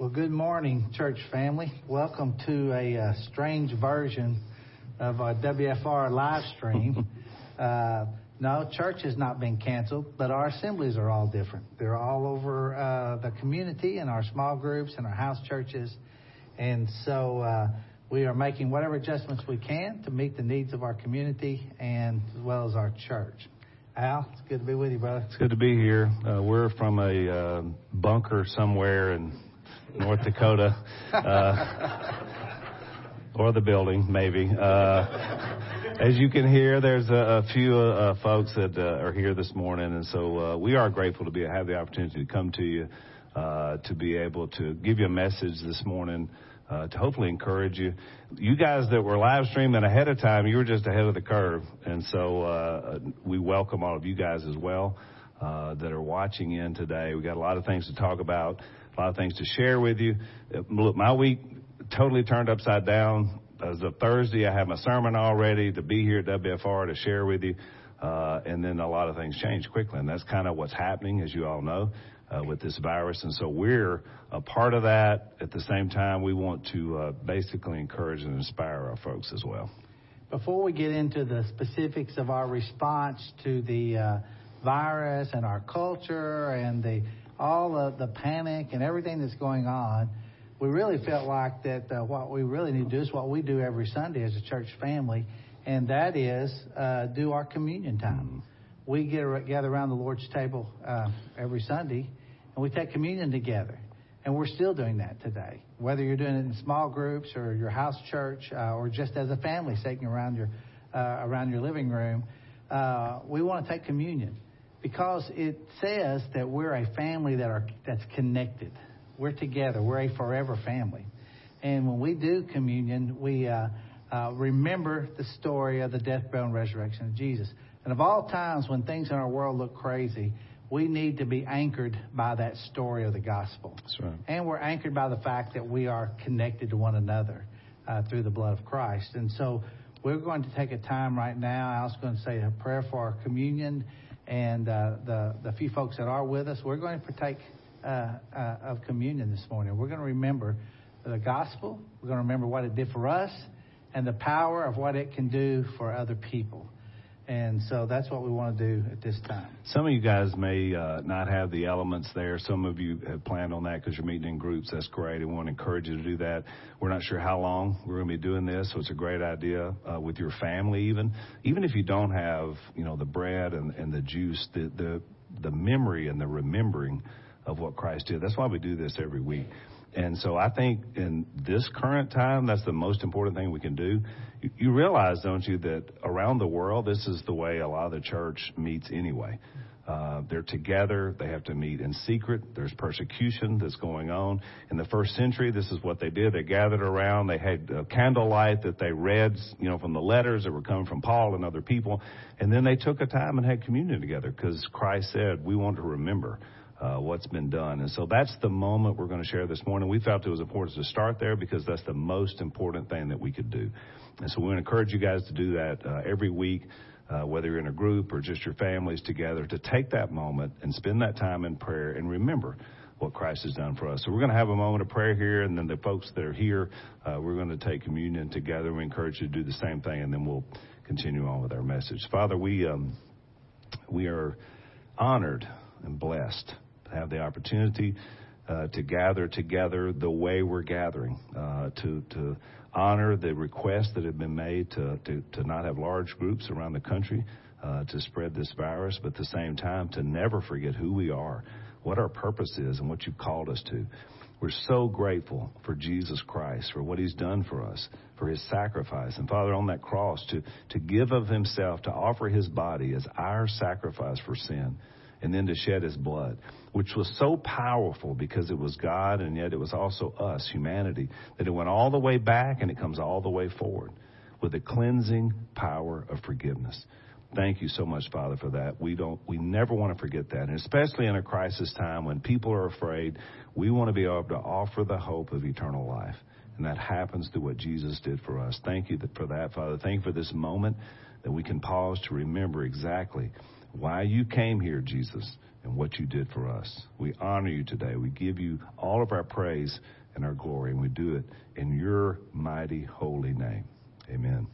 Well, good morning, church family. Welcome to a uh, strange version of our WFR live stream. uh, no, church has not been canceled, but our assemblies are all different. They're all over uh, the community and our small groups and our house churches. And so uh, we are making whatever adjustments we can to meet the needs of our community and as well as our church. Al, it's good to be with you, brother. It's good to be here. Uh, we're from a uh, bunker somewhere in North Dakota, uh, or the building, maybe. Uh, as you can hear, there's a, a few uh, folks that uh, are here this morning, and so uh, we are grateful to be have the opportunity to come to you, uh, to be able to give you a message this morning. Uh, to hopefully encourage you. You guys that were live streaming ahead of time, you were just ahead of the curve. And so, uh, we welcome all of you guys as well, uh, that are watching in today. We got a lot of things to talk about a lot of things to share with you. Look, my week totally turned upside down. As of Thursday, I have my sermon all ready to be here at WFR to share with you. Uh, and then a lot of things change quickly, and that's kind of what's happening, as you all know, uh, with this virus. And so we're a part of that. At the same time, we want to uh, basically encourage and inspire our folks as well. Before we get into the specifics of our response to the uh, virus and our culture and the all the, the panic and everything that's going on, we really felt like that uh, what we really need to do is what we do every Sunday as a church family, and that is uh, do our communion time. Mm-hmm. We get gather around the Lord's table uh, every Sunday, and we take communion together. And we're still doing that today. Whether you're doing it in small groups or your house church uh, or just as a family sitting around your uh, around your living room, uh, we want to take communion because it says that we're a family that are that's connected. We're together. We're a forever family. And when we do communion, we uh, uh, remember the story of the death, burial, and resurrection of Jesus. And of all times when things in our world look crazy, we need to be anchored by that story of the gospel. That's right. And we're anchored by the fact that we are connected to one another uh, through the blood of Christ. And so we're going to take a time right now. I was going to say a prayer for our communion and uh, the, the few folks that are with us, we're going to partake uh, uh, of communion this morning. We're going to remember the gospel. We're going to remember what it did for us and the power of what it can do for other people. And so that's what we want to do at this time. Some of you guys may uh, not have the elements there. Some of you have planned on that because you're meeting in groups. That's great. And we want to encourage you to do that. We're not sure how long we're going to be doing this, so it's a great idea uh, with your family even. Even if you don't have, you know, the bread and, and the juice, the, the, the memory and the remembering of what Christ did. That's why we do this every week. And so I think in this current time, that's the most important thing we can do. You, realize, don't you, that around the world, this is the way a lot of the church meets anyway. Uh, they're together. They have to meet in secret. There's persecution that's going on. In the first century, this is what they did. They gathered around. They had candlelight that they read, you know, from the letters that were coming from Paul and other people. And then they took a time and had communion together because Christ said, we want to remember uh, what's been done. And so that's the moment we're going to share this morning. We felt it was important to start there because that's the most important thing that we could do. And so we encourage you guys to do that uh, every week. Uh, whether you're in a group or just your families together, to take that moment and spend that time in prayer and remember what Christ has done for us. So we're going to have a moment of prayer here, and then the folks that are here, uh, we're going to take communion together. We encourage you to do the same thing, and then we'll continue on with our message. Father, we um, we are honored and blessed have the opportunity uh, to gather together the way we're gathering, uh, to to honor the requests that have been made to to, to not have large groups around the country uh, to spread this virus, but at the same time to never forget who we are, what our purpose is, and what you've called us to. We're so grateful for Jesus Christ, for what he's done for us, for his sacrifice. And Father, on that cross, to, to give of himself, to offer his body as our sacrifice for sin and then to shed his blood, which was so powerful because it was God and yet it was also us, humanity, that it went all the way back and it comes all the way forward with the cleansing power of forgiveness. Thank you so much, Father, for that. We don't, we never want to forget that. And especially in a crisis time when people are afraid, we want to be able to offer the hope of eternal life. And that happens through what Jesus did for us. Thank you for that, Father. Thank you for this moment that we can pause to remember exactly why you came here, Jesus, and what you did for us. We honor you today. We give you all of our praise and our glory, and we do it in your mighty, holy name. Amen.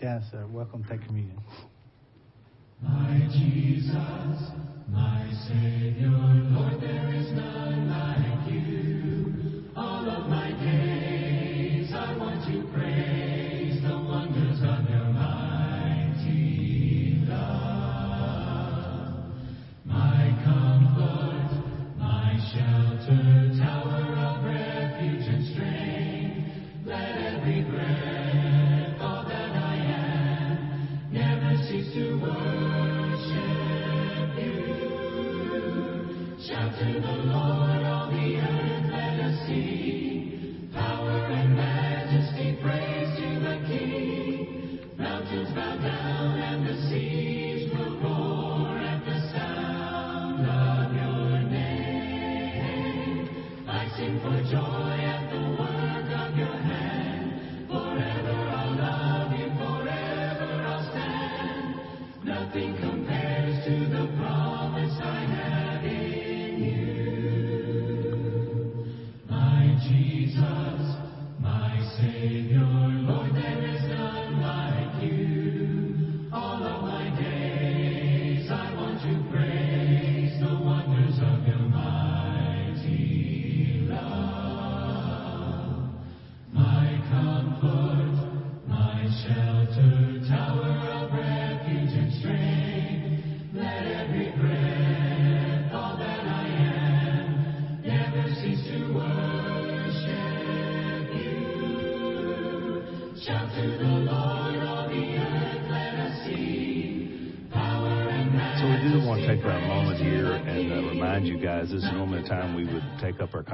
Yes, uh, welcome. Take communion. My Jesus, my Savior,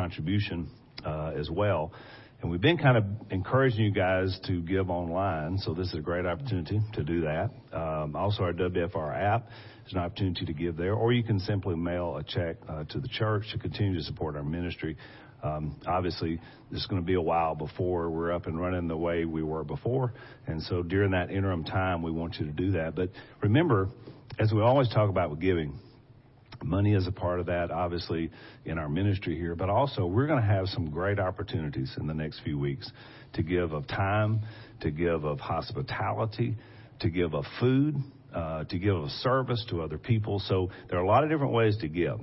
contribution uh, as well. And we've been kind of encouraging you guys to give online, so this is a great opportunity to do that. Um, also, our WFR app is an opportunity to give there, or you can simply mail a check uh, to the church to continue to support our ministry. Um, obviously, is going to be a while before we're up and running the way we were before, and so during that interim time, we want you to do that. But remember, as we always talk about with giving, Money is a part of that, obviously, in our ministry here, but also we're going to have some great opportunities in the next few weeks to give of time, to give of hospitality, to give of food, uh, to give of service to other people. So there are a lot of different ways to give.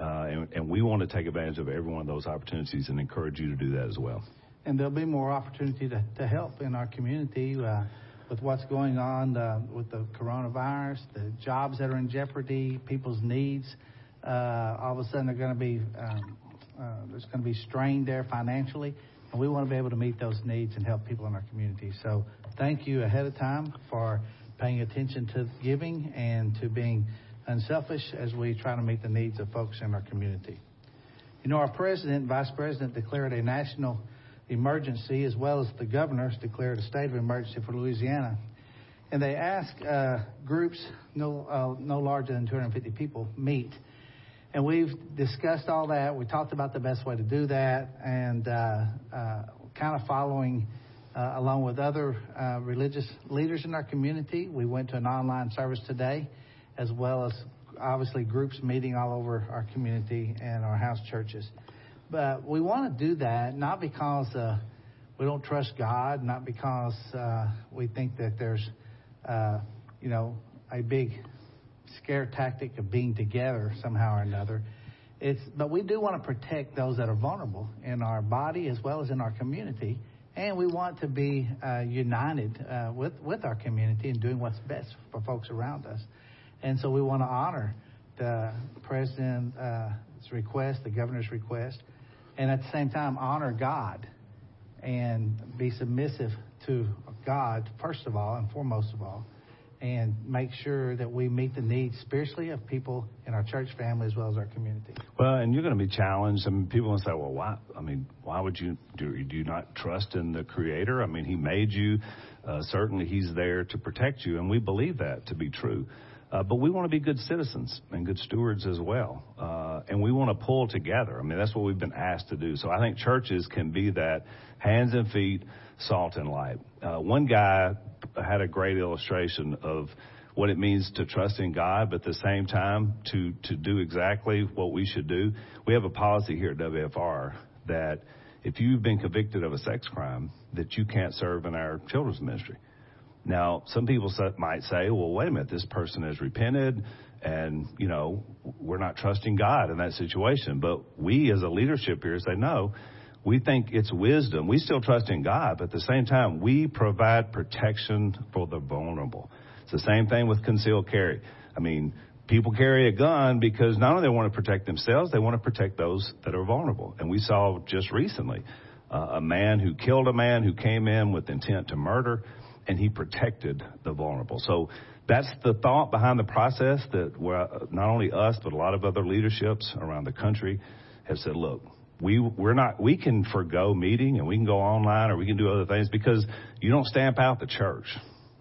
Uh, and, and we want to take advantage of every one of those opportunities and encourage you to do that as well. And there'll be more opportunity to, to help in our community uh, with what's going on uh, with the coronavirus, the jobs that are in jeopardy, people's needs. Uh, all of a sudden, they're going to be um, uh, there's going to be strain there financially, and we want to be able to meet those needs and help people in our community. So, thank you ahead of time for paying attention to giving and to being unselfish as we try to meet the needs of folks in our community. You know, our president and vice president declared a national emergency as well as the governors declared a state of emergency for Louisiana. And they asked uh, groups no, uh, no larger than 250 people meet. And we've discussed all that. We talked about the best way to do that and uh, uh, kind of following uh, along with other religious leaders in our community. We went to an online service today as well as obviously groups meeting all over our community and our house churches. But we want to do that not because uh, we don't trust God, not because uh, we think that there's, uh, you know, a big scare tactic of being together somehow or another. It's, but we do want to protect those that are vulnerable in our body as well as in our community, and we want to be uh, united uh, with with our community and doing what's best for folks around us. And so we want to honor the president's uh, request, the governor's request, and at the same time honor God and be submissive to God first of all and foremost of all, and make sure that we meet the needs spiritually of people in our church family as well as our community. Well, and you're going to be challenged. I mean, people will say, "Well, why? I mean, why would you do? Do you not trust in the Creator? I mean, He made you. Uh, certainly, He's there to protect you, and we believe that to be true. Uh, but we want to be good citizens and good stewards as well. Uh, and we want to pull together. I mean, that's what we've been asked to do. So I think churches can be that hands and feet, salt and light. Uh, one guy had a great illustration of what it means to trust in God, but at the same time to to do exactly what we should do. We have a policy here at WFR that if you've been convicted of a sex crime, that you can't serve in our children's ministry. Now, some people might say, well, wait a minute, this person has repented and, you know, we're not trusting God in that situation. But we as a leadership here say, no, we think it's wisdom. We still trust in God, but at the same time, we provide protection for the vulnerable. It's the same thing with concealed carry. I mean, people carry a gun because not only they want to protect themselves, they want to protect those that are vulnerable. And we saw just recently uh, a man who killed a man who came in with intent to murder and he protected the vulnerable. So that's the thought behind the process that not only us, but a lot of other leaderships around the country have said, look, we we're not we can forego meeting and we can go online or we can do other things because you don't stamp out the church.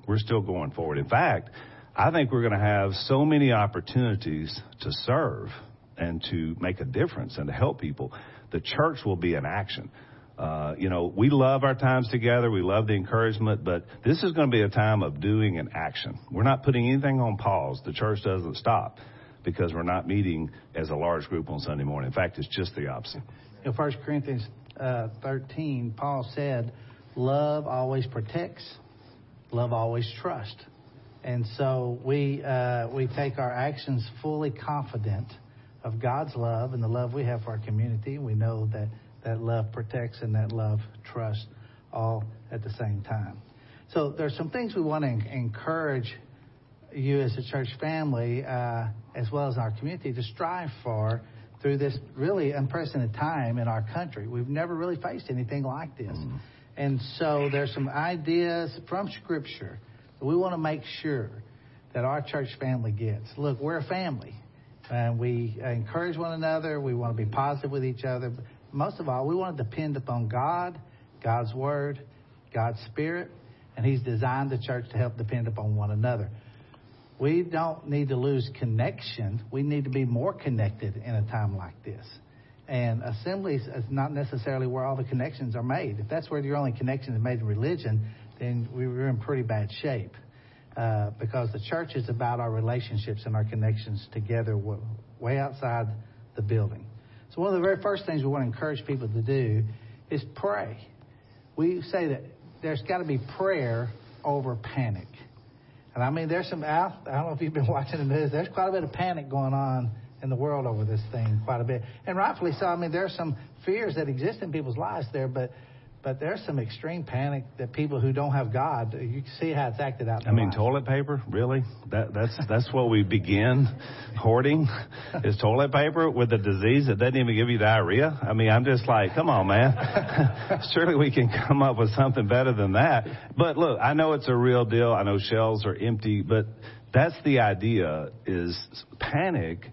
We're still going forward. In fact, I think we're going to have so many opportunities to serve and to make a difference and to help people. The church will be in action. Uh, you know, we love our times together. We love the encouragement, but this is going to be a time of doing and action. We're not putting anything on pause. The church doesn't stop because we're not meeting as a large group on Sunday morning. In fact, it's just the opposite. In 1 Corinthians uh, 13, Paul said, Love always protects, love always trusts. And so we, uh, we take our actions fully confident of God's love and the love we have for our community. We know that that love protects and that love trusts all at the same time. So there's some things we want to encourage you as a church family, uh, as well as our community, to strive for through this really unprecedented time in our country. We've never really faced anything like this. Mm. And so there's some ideas from Scripture that we want to make sure that our church family gets. Look, we're a family, and we encourage one another. We want to be positive with each other most of all, we want to depend upon God, God's Word, God's Spirit, and He's designed the church to help depend upon one another. We don't need to lose connection. We need to be more connected in a time like this. And assemblies is not necessarily where all the connections are made. If that's where your only connection is made in religion, then we're in pretty bad shape. Uh, because the church is about our relationships and our connections together way outside the building. So, one of the very first things we want to encourage people to do is pray. We say that there's got to be prayer over panic. And I mean, there's some, I don't know if you've been watching the news, there's quite a bit of panic going on in the world over this thing, quite a bit. And rightfully so. I mean, there's some fears that exist in people's lives there, but but there's some extreme panic that people who don't have God, you see how it's acted out. I mean, life. toilet paper, really? That that's that's what we begin hoarding is toilet paper with a disease that doesn't even give you diarrhea. I mean, I'm just like, come on, man. Surely we can come up with something better than that. But look, I know it's a real deal. I know shelves are empty, but that's the idea: is panic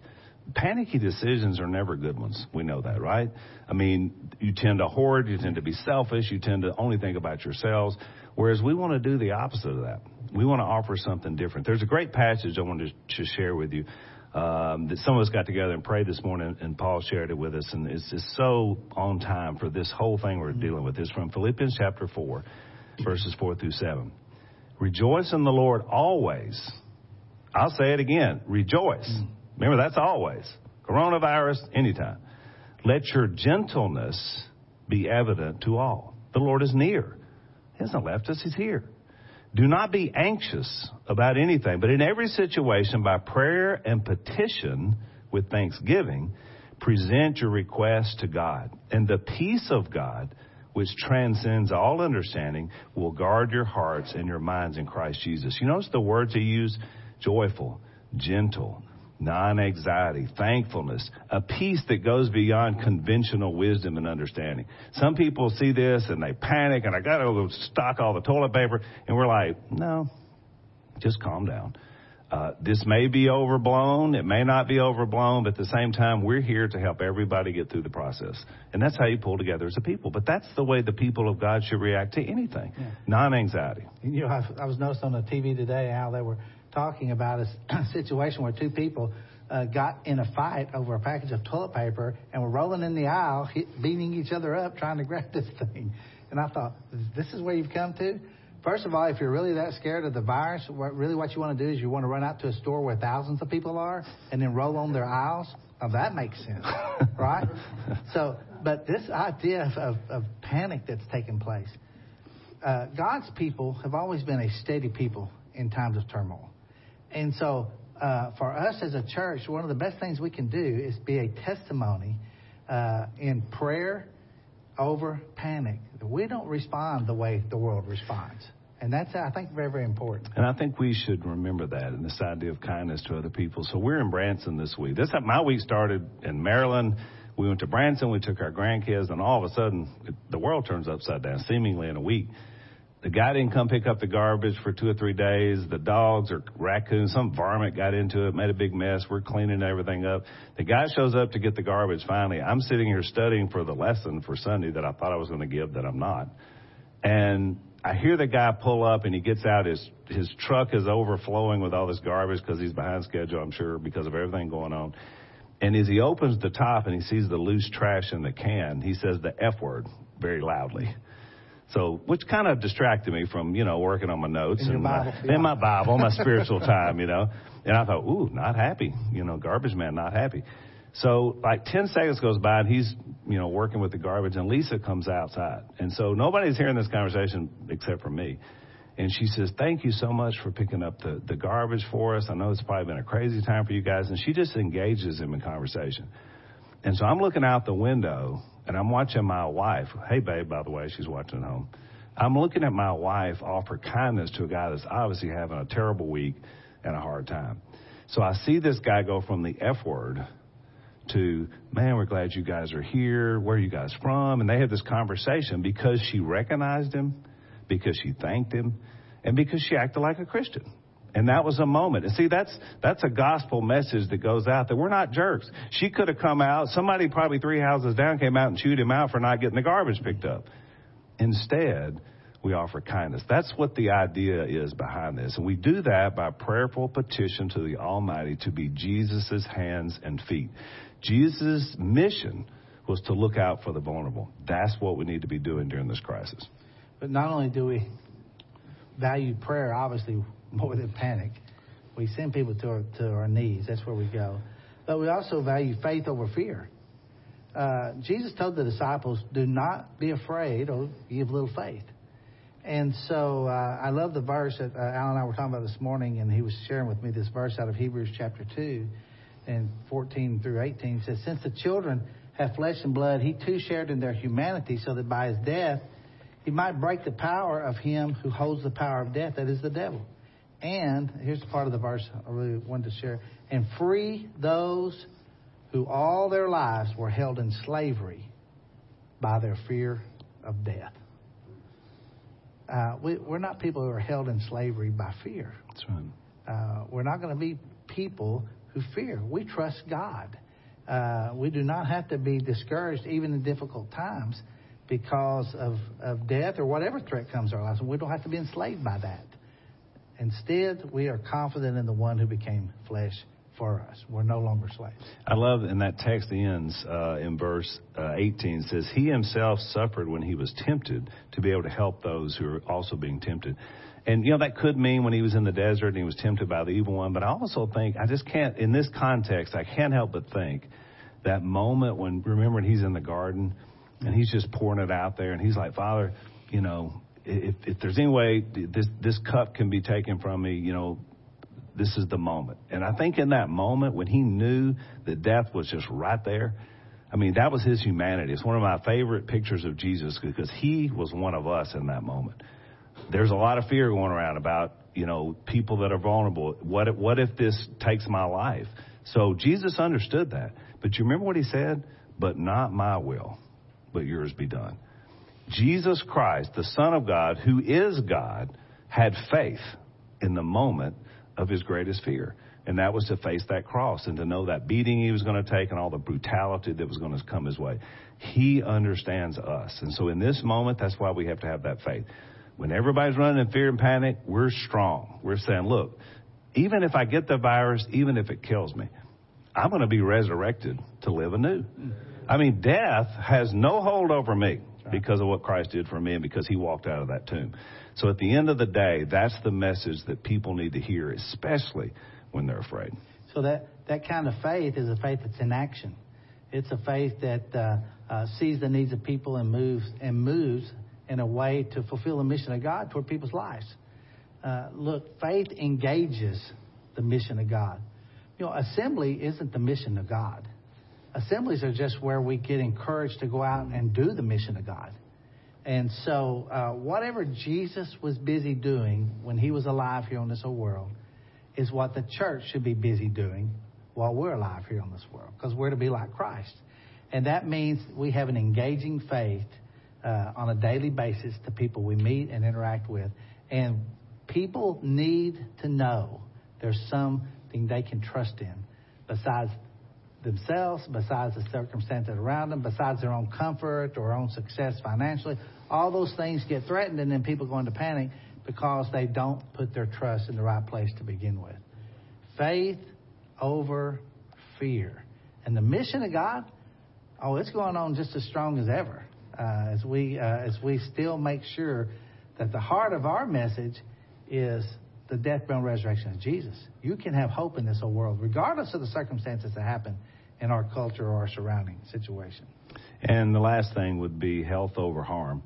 panicky decisions are never good ones. We know that, right? I mean, you tend to hoard, you tend to be selfish, you tend to only think about yourselves, whereas we want to do the opposite of that. We want to offer something different. There's a great passage I wanted to share with you um, that some of us got together and prayed this morning, and Paul shared it with us, and it's just so on time for this whole thing we're dealing with. It's from Philippians chapter 4, verses 4 through 7. Rejoice in the Lord always. I'll say it again. Rejoice. Mm. Remember, that's always. Coronavirus, anytime. Let your gentleness be evident to all. The Lord is near. He hasn't left us, He's here. Do not be anxious about anything, but in every situation, by prayer and petition with thanksgiving, present your requests to God. And the peace of God, which transcends all understanding, will guard your hearts and your minds in Christ Jesus. You notice the words he used? Joyful, gentle, non anxiety, thankfulness, a peace that goes beyond conventional wisdom and understanding. Some people see this and they panic and I got to go stock all the toilet paper. And we're like, no, just calm down. Uh, this may be overblown. It may not be overblown, but at the same time, we're here to help everybody get through the process. And that's how you pull together as a people. But that's the way the people of God should react to anything. Yeah. Non-anxiety. You know, I, I was noticing on the TV today how they were talking about a situation where two people uh, got in a fight over a package of toilet paper and were rolling in the aisle, hit, beating each other up, trying to grab this thing. And I thought, this is where you've come to? First of all, if you're really that scared of the virus, what, really what you want to do is you want to run out to a store where thousands of people are and then roll on their aisles. Now that makes sense, right? So, but this idea of, of, of panic that's taken place, uh, God's people have always been a steady people in times of turmoil. And so, uh, for us as a church, one of the best things we can do is be a testimony uh, in prayer over panic. We don't respond the way the world responds. And that's, I think, very, very important. And I think we should remember that and this idea of kindness to other people. So we're in Branson this week. This my week started in Maryland. We went to Branson. We took our grandkids, and all of a sudden, the world turns upside down, seemingly in a week. The guy didn't come pick up the garbage for two or three days. The dogs or raccoons, some varmint got into it, made a big mess. We're cleaning everything up. The guy shows up to get the garbage finally. I'm sitting here studying for the lesson for Sunday that I thought I was going to give that I'm not. And I hear the guy pull up and he gets out. His his truck is overflowing with all this garbage because he's behind schedule, I'm sure, because of everything going on. And as he opens the top and he sees the loose trash in the can, he says the F word very loudly. So, which kind of distracted me from, you know, working on my notes In your and uh, Bible, my, yeah. in my Bible, my spiritual time, you know. And I thought, ooh, not happy. You know, garbage man, not happy. So, like 10 seconds goes by and he's, you know, working with the garbage and Lisa comes outside. And so nobody's hearing this conversation except for me. And she says, thank you so much for picking up the, the garbage for us. I know it's probably been a crazy time for you guys. And she just engages him in conversation. And so I'm looking out the window and I'm watching my wife. Hey, babe, by the way, she's watching at home. I'm looking at my wife offer kindness to a guy that's obviously having a terrible week and a hard time. So I see this guy go from the F word to, man, we're glad you guys are here. Where are you guys from? And they have this conversation because she recognized him, because she thanked him, and because she acted like a Christian. And that was a moment. And see, that's, that's a gospel message that goes out that we're not jerks. She could have come out, somebody probably three houses down came out and chewed him out for not getting the garbage picked up. Instead, we offer kindness. That's what the idea is behind this. And we do that by prayerful petition to the Almighty to be Jesus' hands and feet. Jesus' mission was to look out for the vulnerable. That's what we need to be doing during this crisis. But not only do we value prayer, obviously, more than panic, we send people to our, to our knees. That's where we go. But we also value faith over fear. Uh, Jesus told the disciples, do not be afraid or give little faith. And so uh, I love the verse that uh, Alan and I were talking about this morning, and he was sharing with me this verse out of Hebrews chapter 2 and 14 through 18. It says, Since the children have flesh and blood, he too shared in their humanity, so that by his death he might break the power of him who holds the power of death, that is the devil. And here's the part of the verse I really wanted to share and free those who all their lives were held in slavery by their fear of death. Uh, we, we're not people who are held in slavery by fear. That's right. Uh, we're not going to be people who fear. We trust God. Uh, we do not have to be discouraged even in difficult times because of, of death or whatever threat comes our lives. We don't have to be enslaved by that. Instead, we are confident in the one who became flesh for us. We're no longer slaves. I love, and that text ends uh, in verse uh, 18 says, He himself suffered when he was tempted to be able to help those who are also being tempted. And, you know, that could mean when he was in the desert and he was tempted by the evil one, but I also think, I just can't, in this context, I can't help but think that moment when, remember, when he's in the garden and he's just pouring it out there and he's like, Father, you know, if, if there's any way this, this cup can be taken from me, you know, this is the moment. And I think in that moment when he knew that death was just right there, I mean, that was his humanity. It's one of my favorite pictures of Jesus because he was one of us in that moment. There's a lot of fear going around about, you know, people that are vulnerable. What if, what if this takes my life? So Jesus understood that. But you remember what he said? But not my will, but yours be done. Jesus Christ, the Son of God, who is God, had faith in the moment of his greatest fear. And that was to face that cross and to know that beating he was going to take and all the brutality that was going to come his way. He understands us. And so in this moment, that's why we have to have that faith. When everybody's running in fear and panic, we're strong. We're saying, look, even if I get the virus, even if it kills me, I'm going to be resurrected to live anew. I mean, death has no hold over me because of what Christ did for me and because he walked out of that tomb. So at the end of the day, that's the message that people need to hear, especially when they're afraid. So that, that kind of faith is a faith that's in action. It's a faith that uh, uh, sees the needs of people and moves and moves in a way to fulfill the mission of God toward people's lives. Uh, look, faith engages the mission of God. You know, assembly isn't the mission of God. Assemblies are just where we get encouraged to go out and do the mission of God. And so, uh, whatever Jesus was busy doing when he was alive here on this whole world is what the church should be busy doing while we're alive here on this world, because we're to be like Christ. And that means we have an engaging faith uh, on a daily basis to people we meet and interact with. And people need to know there's something they can trust in besides themselves, besides the circumstances around them, besides their own comfort or own success financially. All those things get threatened, and then people go into panic because they don't put their trust in the right place to begin with. Faith over fear. And the mission of God, oh, it's going on just as strong as ever. Uh, as we uh, as we still make sure that the heart of our message is the death, burial, resurrection of Jesus. You can have hope in this whole world, regardless of the circumstances that happen in our culture or our surrounding situation. And the last thing would be health over harm.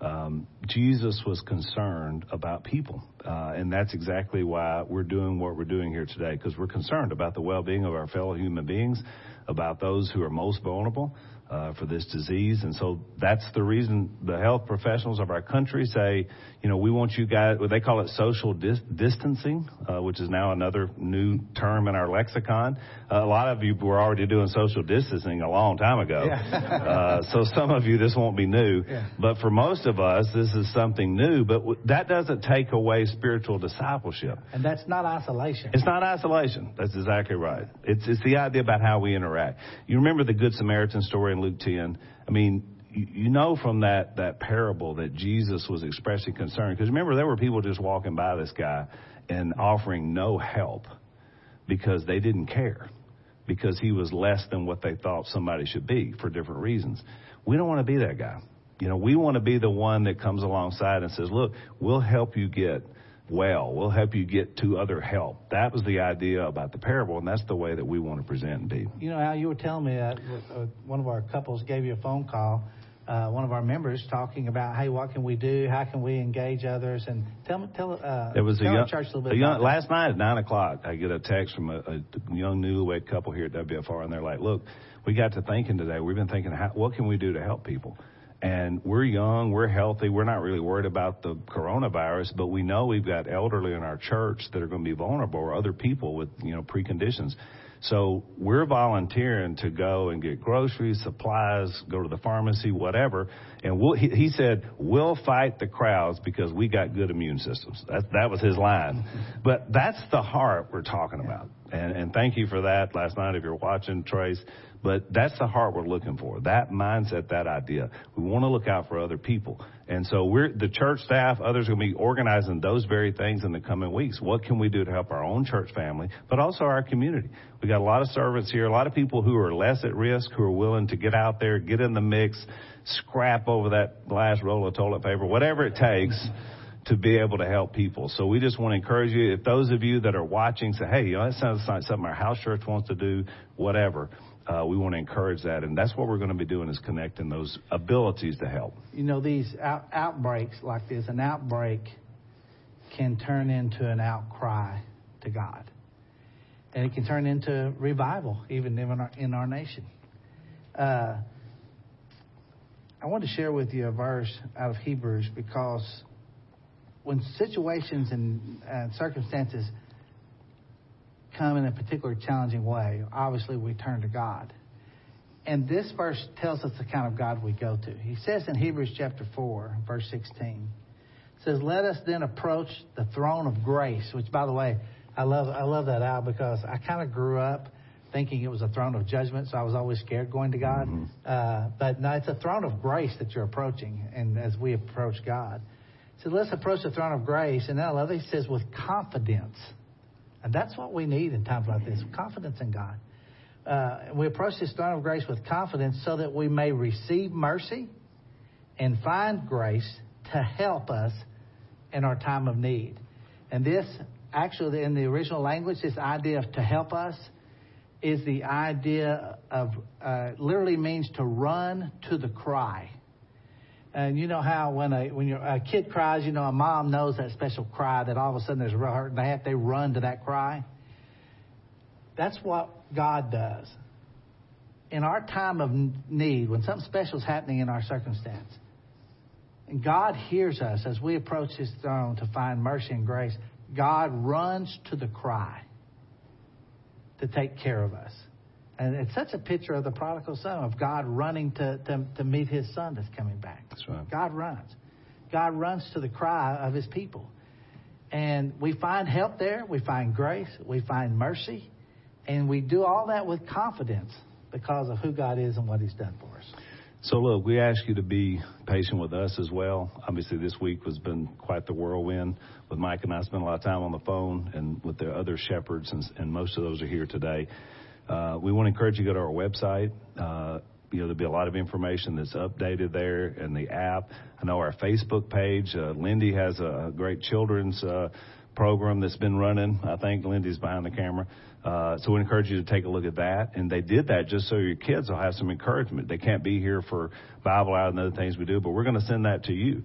Um, Jesus was concerned about people, uh, and that's exactly why we're doing what we're doing here today, because we're concerned about the well-being of our fellow human beings, about those who are most vulnerable uh, for this disease, and so that's the reason the health professionals of our country say, you know, we want you guys. Well, they call it social dis- distancing, uh, which is now another new term in our lexicon. Uh, a lot of you were already doing social distancing a long time ago, Yeah. uh, so some of you this won't be new. Yeah. But for most of us, this is something new. But w- that doesn't take away spiritual discipleship. And that's not isolation. It's not isolation. That's exactly right. It's it's the idea about how we interact. You remember the Good Samaritan story in Luke 10? I mean, you, you know from that that parable that Jesus was expressing concern because remember there were people just walking by this guy and offering no help because they didn't care because he was less than what they thought somebody should be for different reasons. We don't want to be that guy. You know, we want to be the one that comes alongside and says, "Look, we'll help you get well. We'll help you get to other help." That was the idea about the parable, and that's the way that we want to present and be. You know, Al, you were telling me that uh, one of our couples gave you a phone call, uh, one of our members talking about, hey, what can we do? How can we engage others? And tell me, tell uh, There was a tell young, our church a little bit a young last night at nine o'clock. I get a text from a, a young newlywed couple here at WFR, and they're like, "Look, we got to thinking today. We've been thinking, how, what can we do to help people?" And we're young, we're healthy, we're not really worried about the coronavirus, but we know we've got elderly in our church that are going to be vulnerable, or other people with you know preconditions. So we're volunteering to go and get groceries, supplies, go to the pharmacy, whatever. And we'll, he, he said, we'll fight the crowds because we got good immune systems. That, that was his line. But that's the heart we're talking about. And, and thank you for that last night if you're watching, Trace. But that's the heart we're looking for. That mindset, that idea. We want to look out for other people. And so we're, the church staff, others are going to be organizing those very things in the coming weeks. What can we do to help our own church family, but also our community? We got a lot of servants here, a lot of people who are less at risk, who are willing to get out there, get in the mix, scrap over that last roll of toilet paper, whatever it takes to be able to help people. So we just want to encourage you, if those of you that are watching say, hey, you know, that sounds like something our house church wants to do, whatever, uh, we want to encourage that. And that's what we're going to be doing is connecting those abilities to help. You know, these out, outbreaks like this, an outbreak can turn into an outcry to God. And it can turn into revival, even in our, in our nation. Uh, I want to share with you a verse out of Hebrews because when situations and, and circumstances come in a particular challenging way, obviously we turn to God. And this verse tells us the kind of God we go to. He says in Hebrews chapter 4, verse 16, it says, Let us then approach the throne of grace, which by the way, I love I love that out because I kind of grew up thinking it was a throne of judgment, so I was always scared going to God. Uh, but no, it's a throne of grace that you're approaching, and as we approach God. So let's approach the throne of grace, and then I love it. He says, with confidence. And that's what we need in times like this confidence in God. uh, we approach this throne of grace with confidence so that we may receive mercy and find grace to help us in our time of need. And this, actually, in the original language, this idea of to help us is the idea of uh, literally means to run to the cry. And you know how when a when your, a kid cries, you know a mom knows that special cry that all of a sudden there's a real hurt and they have they run to that cry. That's what God does. In our time of need, when something special is happening in our circumstance, and God hears us as we approach His throne to find mercy and grace, God runs to the cry to take care of us. And it's such a picture of the prodigal son, of God running to, to, to meet his son that's coming back. That's right. God runs. God runs to the cry of his people. And we find help there, we find grace, we find mercy, and we do all that with confidence because of who God is and what he's done for us. So look, we ask you to be patient with us as well. Obviously, this week has been quite the whirlwind. With Mike and I spent a lot of time on the phone, and with the other shepherds, and, and most of those are here today. Uh, we want to encourage you to go to our website. Uh, you know, there'll be a lot of information that's updated there and the app. I know our Facebook page. Uh, Lindy has a great children's uh, program that's been running. I think Lindy's behind the camera. Uh, so we encourage you to take a look at that. And they did that just so your kids will have some encouragement. They can't be here for Bible hour and other things we do, but we're going to send that to you.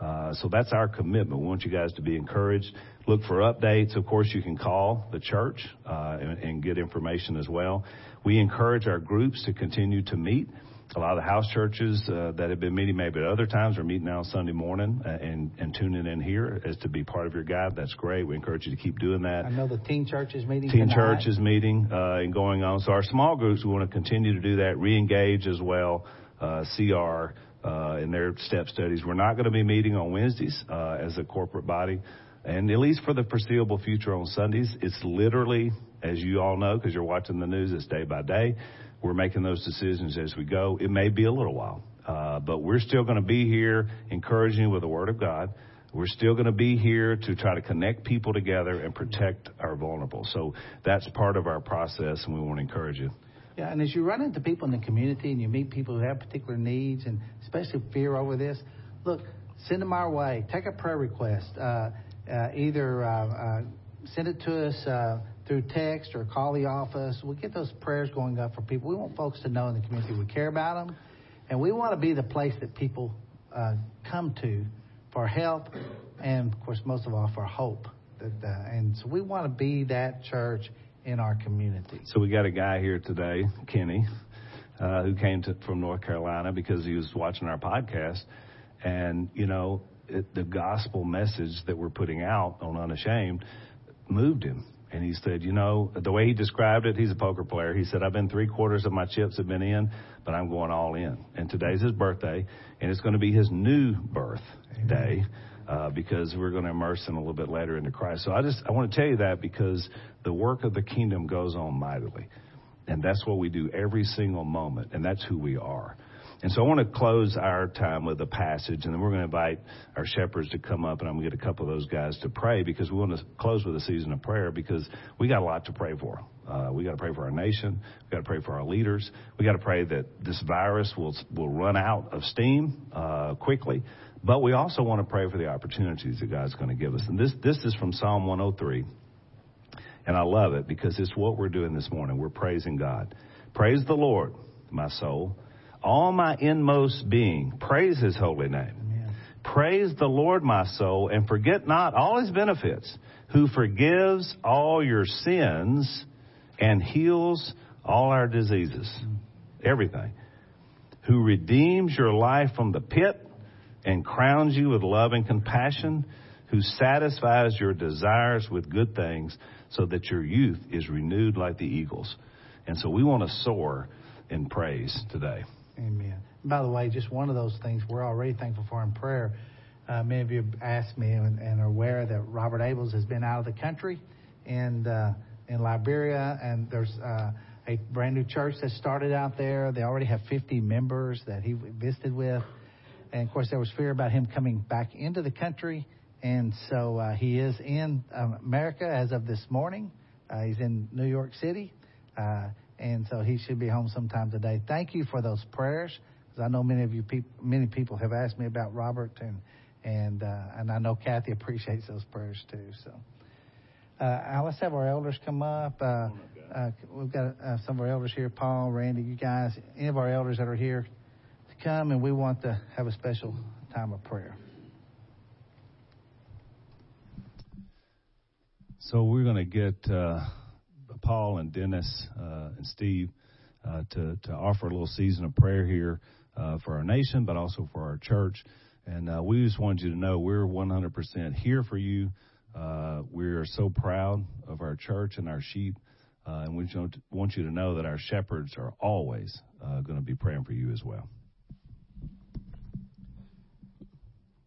Uh, so that's our commitment. We want you guys to be encouraged. Look for updates. Of course, you can call the church uh, and, and get information as well. We encourage our groups to continue to meet. A lot of the house churches uh, that have been meeting maybe at other times are meeting now Sunday morning uh, and, and tuning in here as to be part of your guide. That's great. We encourage you to keep doing that. I know the teen church is meeting Teen tonight. church is meeting uh, and going on. So our small groups, we want to continue to do that, re-engage as well, uh, CR in their step studies. We're not going to be meeting on Wednesdays uh, as a corporate body, and at least for the foreseeable future on Sundays, it's literally, as you all know, because you're watching the news, it's day by day. We're making those decisions as we go. It may be a little while, uh, but we're still going to be here encouraging you with the Word of God. We're still going to be here to try to connect people together and protect our vulnerable. So that's part of our process, and we want to encourage you. Yeah, and as you run into people in the community and you meet people who have particular needs and especially fear over this, look, send them our way. Take a prayer request. Uh, uh, either uh, uh, send it to us uh, through text or call the office. We'll get those prayers going up for people. We want folks to know in the community we care about them, and we want to be the place that people uh, come to for help and, of course, most of all, for hope. That, and so we want to be that church in our community. So we got a guy here today, Kenny, uh, who came to, from North Carolina because he was watching our podcast, and you know it, the gospel message that we're putting out on Unashamed moved him. And he said, you know, the way he described it, he's a poker player. He said, I've been three quarters of my chips have been in, but I'm going all in. And today's his birthday, and it's going to be his new birth day uh, because we're going to immerse them a little bit later into Christ. So I just I want to tell you that because the work of the kingdom goes on mightily, and that's what we do every single moment, and that's who we are. And so I want to close our time with a passage, and then we're going to invite our shepherds to come up, and I'm going to get a couple of those guys to pray because we want to close with a season of prayer because we got a lot to pray for. Uh, we got to pray for our nation. We got to pray for our leaders. We got to pray that this virus will will run out of steam uh, quickly. But we also want to pray for the opportunities that God's going to give us. And this this is from Psalm 103, and I love it because it's what we're doing this morning. We're praising God. Praise the Lord, my soul all my inmost being. Praise his holy name. Amen. Praise the Lord, my soul, and forget not all his benefits, who forgives all your sins and heals all our diseases. Mm. Everything. Who redeems your life from the pit and crowns you with love and compassion, who satisfies your desires with good things so that your youth is renewed like the eagles. And so we want to soar in praise today. Amen. By the way, just one of those things we're already thankful for in prayer. Uh, many of you asked me and, and, are aware that Robert Abels has been out of the country and uh, in Liberia, and there's uh, a brand new church that started out there. They already have 50 members that he visited with, and of course there was fear about him coming back into the country, and so uh, he is in um, America as of this morning. Uh, he's in New York City. Uh, and so he should be home sometime today. Thank you for those prayers, because I know many of you people, many people have asked me about Robert, and and uh, and I know Kathy appreciates those prayers too. So, uh, let's have our elders come up. Uh, uh, we've got uh, some of our elders here, Paul, Randy, you guys, any of our elders that are here come, and we want to have a special time of prayer. So we're going to get uh, Paul and Dennis uh, and Steve uh, to to offer a little season of prayer here uh, for our nation, but also for our church. And uh, we just wanted you to know we're 100% here for you. Uh, we're so proud of our church and our sheep, and we want you to know that our shepherds are always going to be praying for you as well.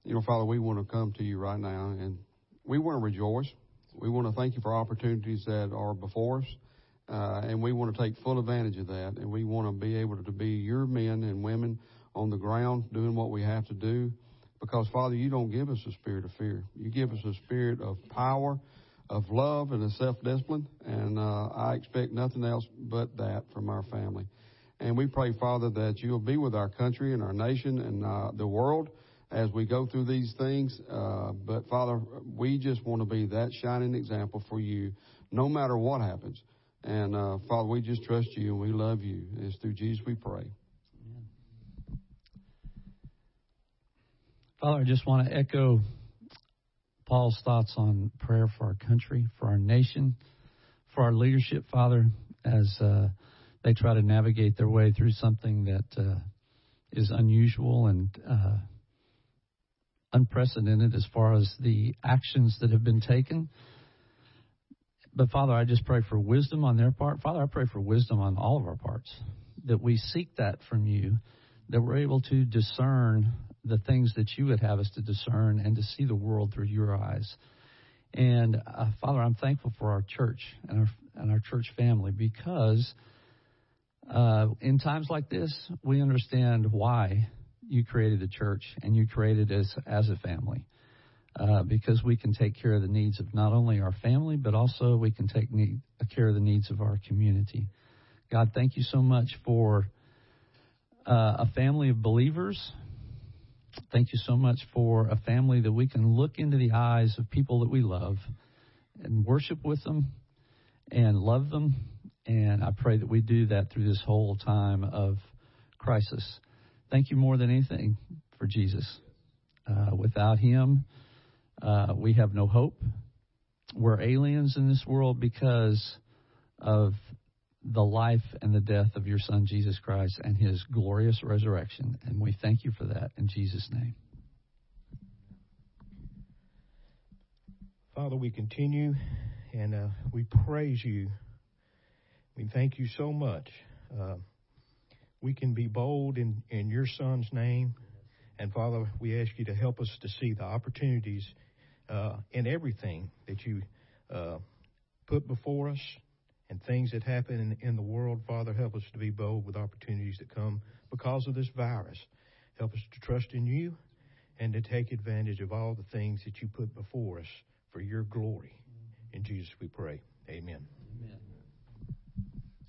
You know, Father, we want to come to you right now, and we want to rejoice we want to thank you for opportunities that are before us, uh, and we want to take full advantage of that. And we want to be able to be your men and women on the ground doing what we have to do. Because, Father, you don't give us a spirit of fear. You give us a spirit of power, of love, and of self discipline. And uh, I expect nothing else but that from our family. And we pray, Father, that you'll be with our country and our nation and uh, the world as we go through these things. Uh, but Father, we just want to be that shining example for you, no matter what happens. And uh, Father, we just trust you and we love you. It's through Jesus we pray. Father, I just want to echo Paul's thoughts on prayer for our country, for our nation, for our leadership, Father, as uh, they try to navigate their way through something that uh, is unusual and uh, unprecedented as far as the actions that have been taken. But Father, I just pray for wisdom on their part. Father, I pray for wisdom on all of our parts, that we seek that from you, that we're able to discern the things that you would have us to discern and to see the world through your eyes. And uh, Father, I'm thankful for our church and our and our church family because uh, in times like this, we understand why you created the church and you created us as a family. Uh, because we can take care of the needs of not only our family, but also we can take need, care of the needs of our community. God, thank you so much for uh, a family of believers. Thank you so much for a family that we can look into the eyes of people that we love and worship with them and love them. And I pray that we do that through this whole time of crisis. Thank you more than anything for Jesus. Uh, without him, uh, we have no hope. We're aliens in this world because of the life and the death of your Son, Jesus Christ, and his glorious resurrection. And we thank you for that in Jesus' name. Father, we continue and uh, we praise you. We thank you so much. Uh, we can be bold in, in your Son's name. And Father, we ask you to help us to see the opportunities uh, in everything that you uh, put before us and things that happen in, in the world. Father, help us to be bold with opportunities that come because of this virus. Help us to trust in you and to take advantage of all the things that you put before us for your glory. In Jesus we pray. Amen.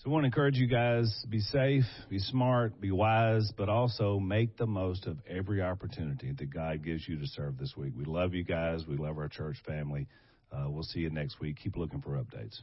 So I want to encourage you guys be safe, be smart, be wise, but also make the most of every opportunity that God gives you to serve this week. We love you guys. We love our church family. Uh, we'll see you next week. Keep looking for updates.